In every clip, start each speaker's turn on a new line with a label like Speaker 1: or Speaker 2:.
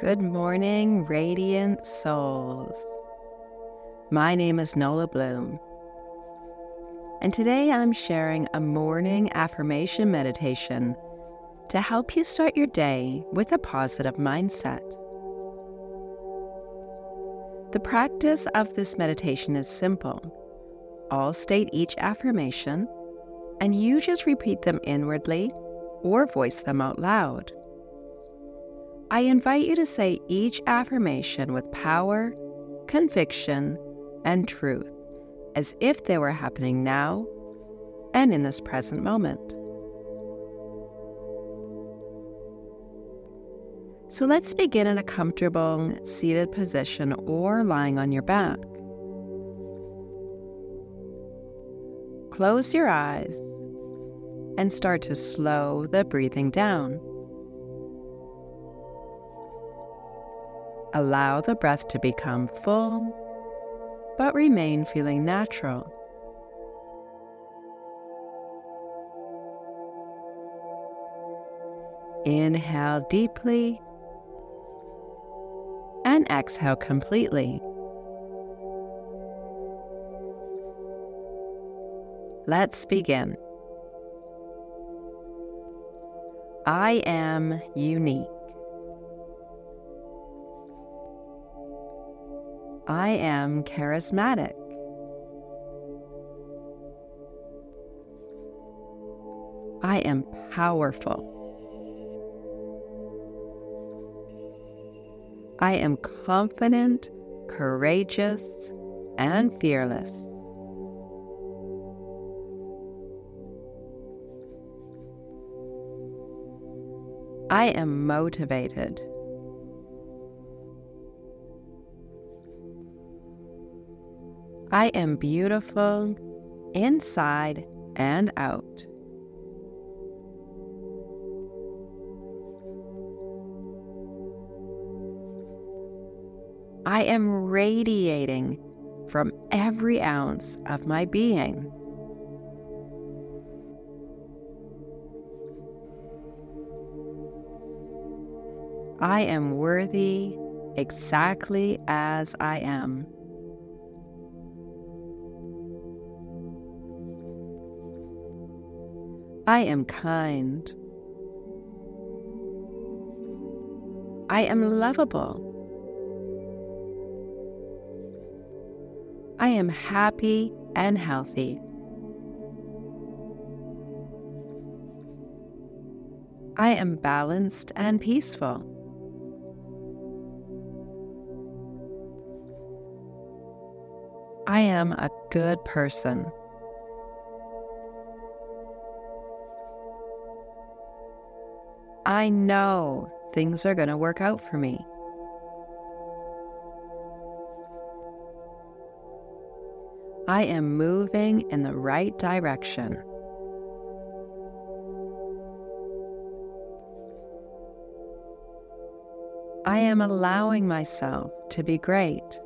Speaker 1: Good morning, radiant souls. My name is Nola Bloom, and today I'm sharing a morning affirmation meditation to help you start your day with a positive mindset. The practice of this meditation is simple. I'll state each affirmation, and you just repeat them inwardly or voice them out loud. I invite you to say each affirmation with power, conviction, and truth, as if they were happening now and in this present moment. So let's begin in a comfortable seated position or lying on your back. Close your eyes and start to slow the breathing down. Allow the breath to become full, but remain feeling natural. Inhale deeply and exhale completely. Let's begin. I am unique. I am charismatic. I am powerful. I am confident, courageous, and fearless. I am motivated. I am beautiful inside and out. I am radiating from every ounce of my being. I am worthy exactly as I am. I am kind. I am lovable. I am happy and healthy. I am balanced and peaceful. I am a good person. I know things are going to work out for me. I am moving in the right direction. I am allowing myself to be great.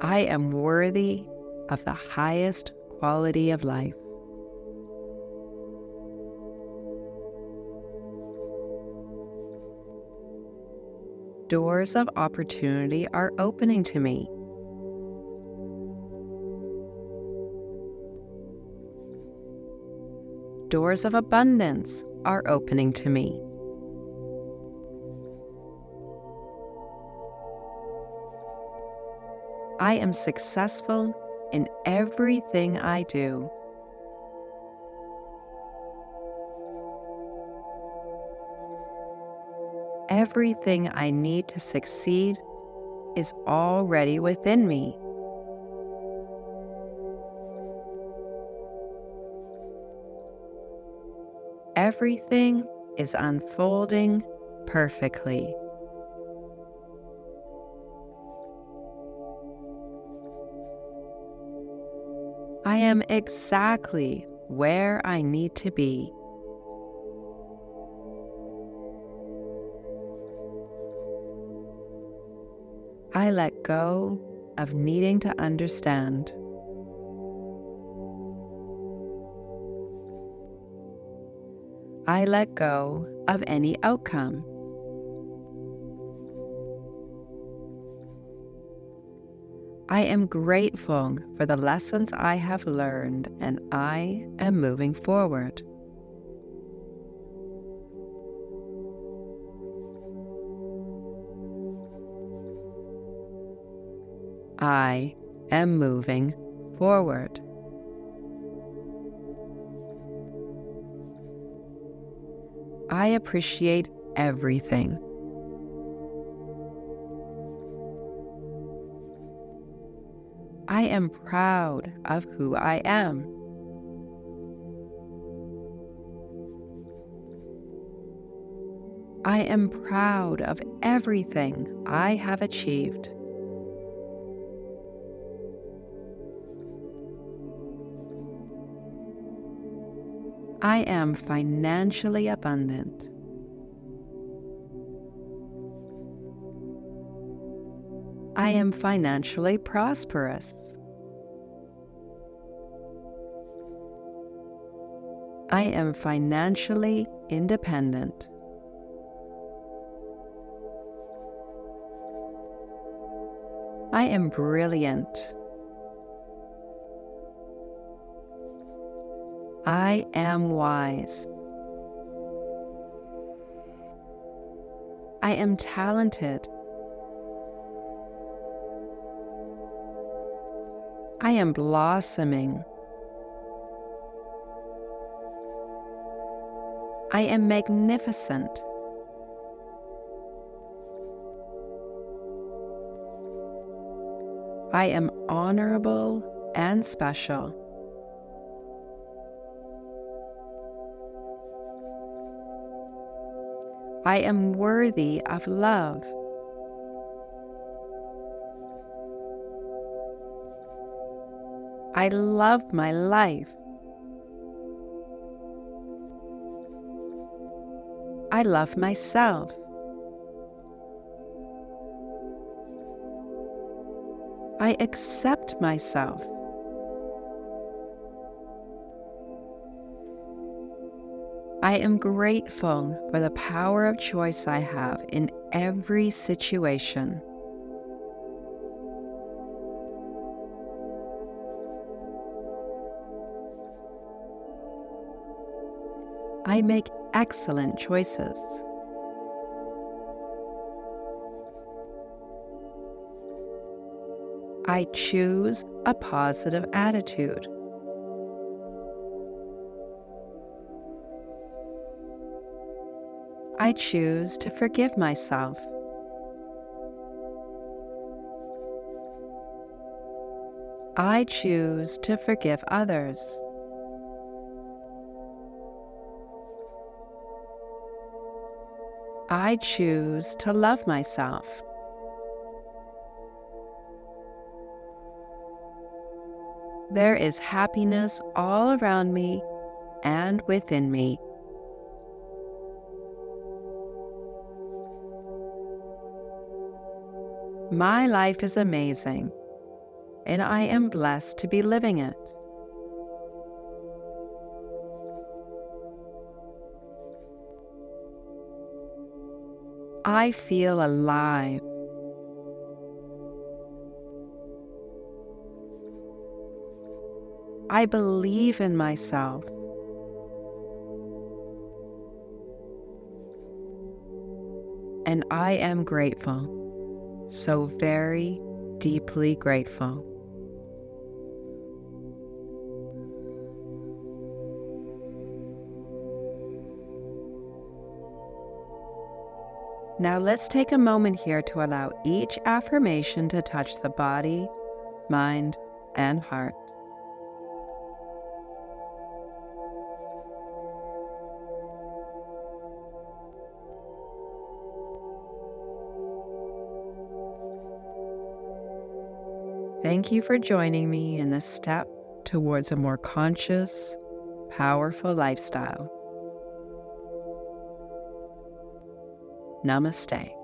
Speaker 1: I am worthy of the highest quality of life. Doors of opportunity are opening to me. Doors of abundance are opening to me. I am successful in everything I do. Everything I need to succeed is already within me. Everything is unfolding perfectly. I am exactly where I need to be. I let go of needing to understand. I let go of any outcome. I am grateful for the lessons I have learned and I am moving forward. I am moving forward. I appreciate everything. I am proud of who I am. I am proud of everything I have achieved. I am financially abundant. I am financially prosperous. I am financially independent. I am brilliant. I am wise. I am talented. I am blossoming. I am magnificent. I am honorable and special. I am worthy of love. I love my life. I love myself. I accept myself. I am grateful for the power of choice I have in every situation. I make excellent choices. I choose a positive attitude. I choose to forgive myself. I choose to forgive others. I choose to love myself. There is happiness all around me and within me. My life is amazing, and I am blessed to be living it. I feel alive. I believe in myself. And I am grateful so very deeply grateful. Now let's take a moment here to allow each affirmation to touch the body, mind, and heart. Thank you for joining me in this step towards a more conscious, powerful lifestyle. Namaste.